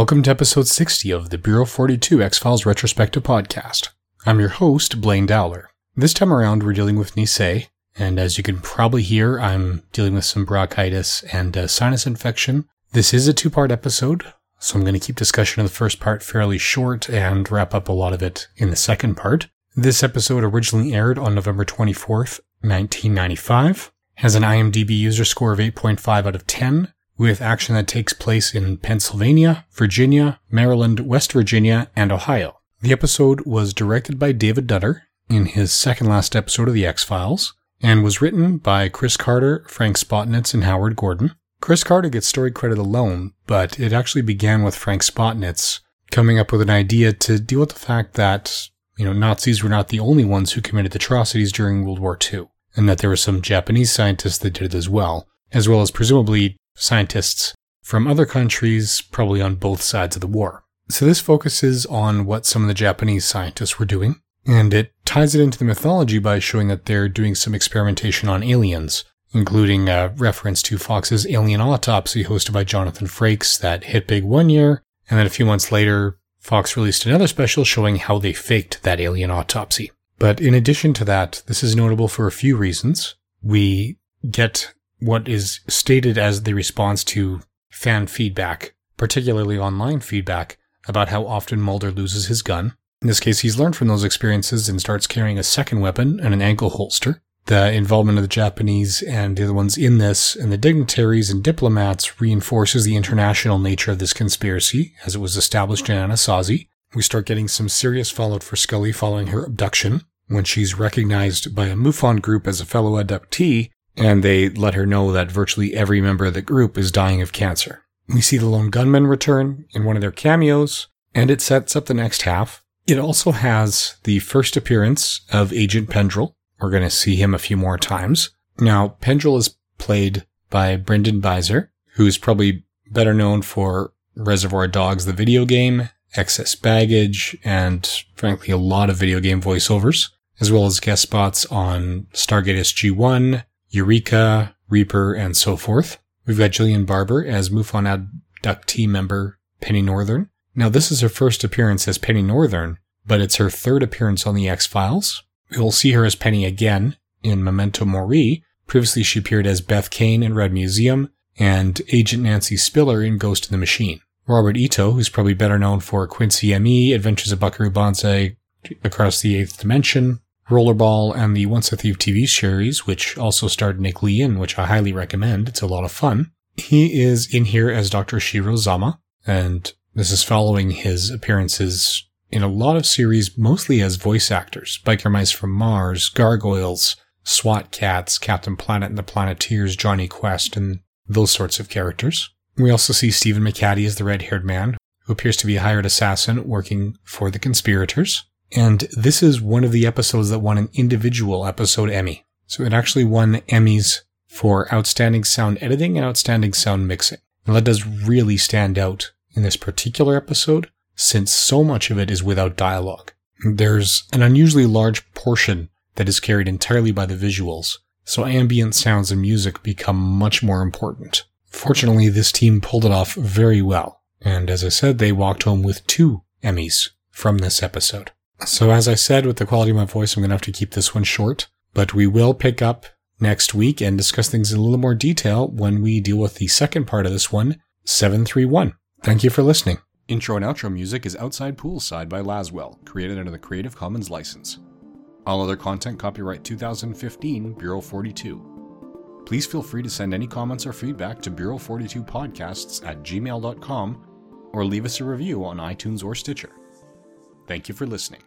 Welcome to episode 60 of the Bureau 42 X Files Retrospective Podcast. I'm your host, Blaine Dowler. This time around, we're dealing with Nisei, and as you can probably hear, I'm dealing with some bronchitis and a sinus infection. This is a two part episode, so I'm going to keep discussion of the first part fairly short and wrap up a lot of it in the second part. This episode originally aired on November 24th, 1995, has an IMDb user score of 8.5 out of 10, with action that takes place in Pennsylvania, Virginia, Maryland, West Virginia, and Ohio. The episode was directed by David Nutter in his second last episode of The X Files and was written by Chris Carter, Frank Spotnitz, and Howard Gordon. Chris Carter gets story credit alone, but it actually began with Frank Spotnitz coming up with an idea to deal with the fact that, you know, Nazis were not the only ones who committed atrocities during World War II, and that there were some Japanese scientists that did it as well, as well as presumably scientists from other countries, probably on both sides of the war. So this focuses on what some of the Japanese scientists were doing, and it ties it into the mythology by showing that they're doing some experimentation on aliens, including a reference to Fox's Alien Autopsy hosted by Jonathan Frakes that hit big one year, and then a few months later, Fox released another special showing how they faked that alien autopsy. But in addition to that, this is notable for a few reasons. We get what is stated as the response to fan feedback, particularly online feedback, about how often Mulder loses his gun. In this case, he's learned from those experiences and starts carrying a second weapon and an ankle holster. The involvement of the Japanese and the other ones in this and the dignitaries and diplomats reinforces the international nature of this conspiracy as it was established in Anasazi. We start getting some serious fallout for Scully following her abduction when she's recognized by a MUFON group as a fellow abductee and they let her know that virtually every member of the group is dying of cancer. We see the lone gunman return in one of their cameos, and it sets up the next half. It also has the first appearance of Agent Pendrell. We're going to see him a few more times. Now, Pendrell is played by Brendan Beiser, who's probably better known for Reservoir Dogs, the video game, Excess Baggage, and frankly, a lot of video game voiceovers, as well as guest spots on Stargate SG-1, Eureka, Reaper, and so forth. We've got Jillian Barber as MUFON abductee member Penny Northern. Now, this is her first appearance as Penny Northern, but it's her third appearance on the X Files. We will see her as Penny again in Memento Mori. Previously, she appeared as Beth Kane in Red Museum and Agent Nancy Spiller in Ghost in the Machine. Robert Ito, who's probably better known for Quincy M.E., Adventures of Buckaroo Banzai, Across the Eighth Dimension, Rollerball and the Once a Thief TV series, which also starred Nick Lea which I highly recommend. It's a lot of fun. He is in here as Dr. Shiro Zama, and this is following his appearances in a lot of series, mostly as voice actors. Biker Mice from Mars, Gargoyles, SWAT Kats, Captain Planet and the Planeteers, Jonny Quest, and those sorts of characters. We also see Stephen McHattie as the red haired man, who appears to be a hired assassin working for the conspirators. And this is one of the episodes that won an individual episode Emmy. So it actually won Emmys for outstanding sound editing and outstanding sound mixing. And that does really stand out in this particular episode since so much of it is without dialogue. There's an unusually large portion that is carried entirely by the visuals, so ambient sounds and music become much more important. Fortunately, this team pulled it off very well, and as I said, they walked home with two Emmys from this episode. So, as I said, with the quality of my voice, I'm going to have to keep this one short, but we will pick up next week and discuss things in a little more detail when we deal with the second part of this one, 731. Thank you for listening. Intro and outro music is Outside Poolside by Laswell, created under the Creative Commons license. All other content copyright 2015, Bureau 42. Please feel free to send any comments or feedback to Bureau42podcasts at gmail.com or leave us a review on iTunes or Stitcher. Thank you for listening.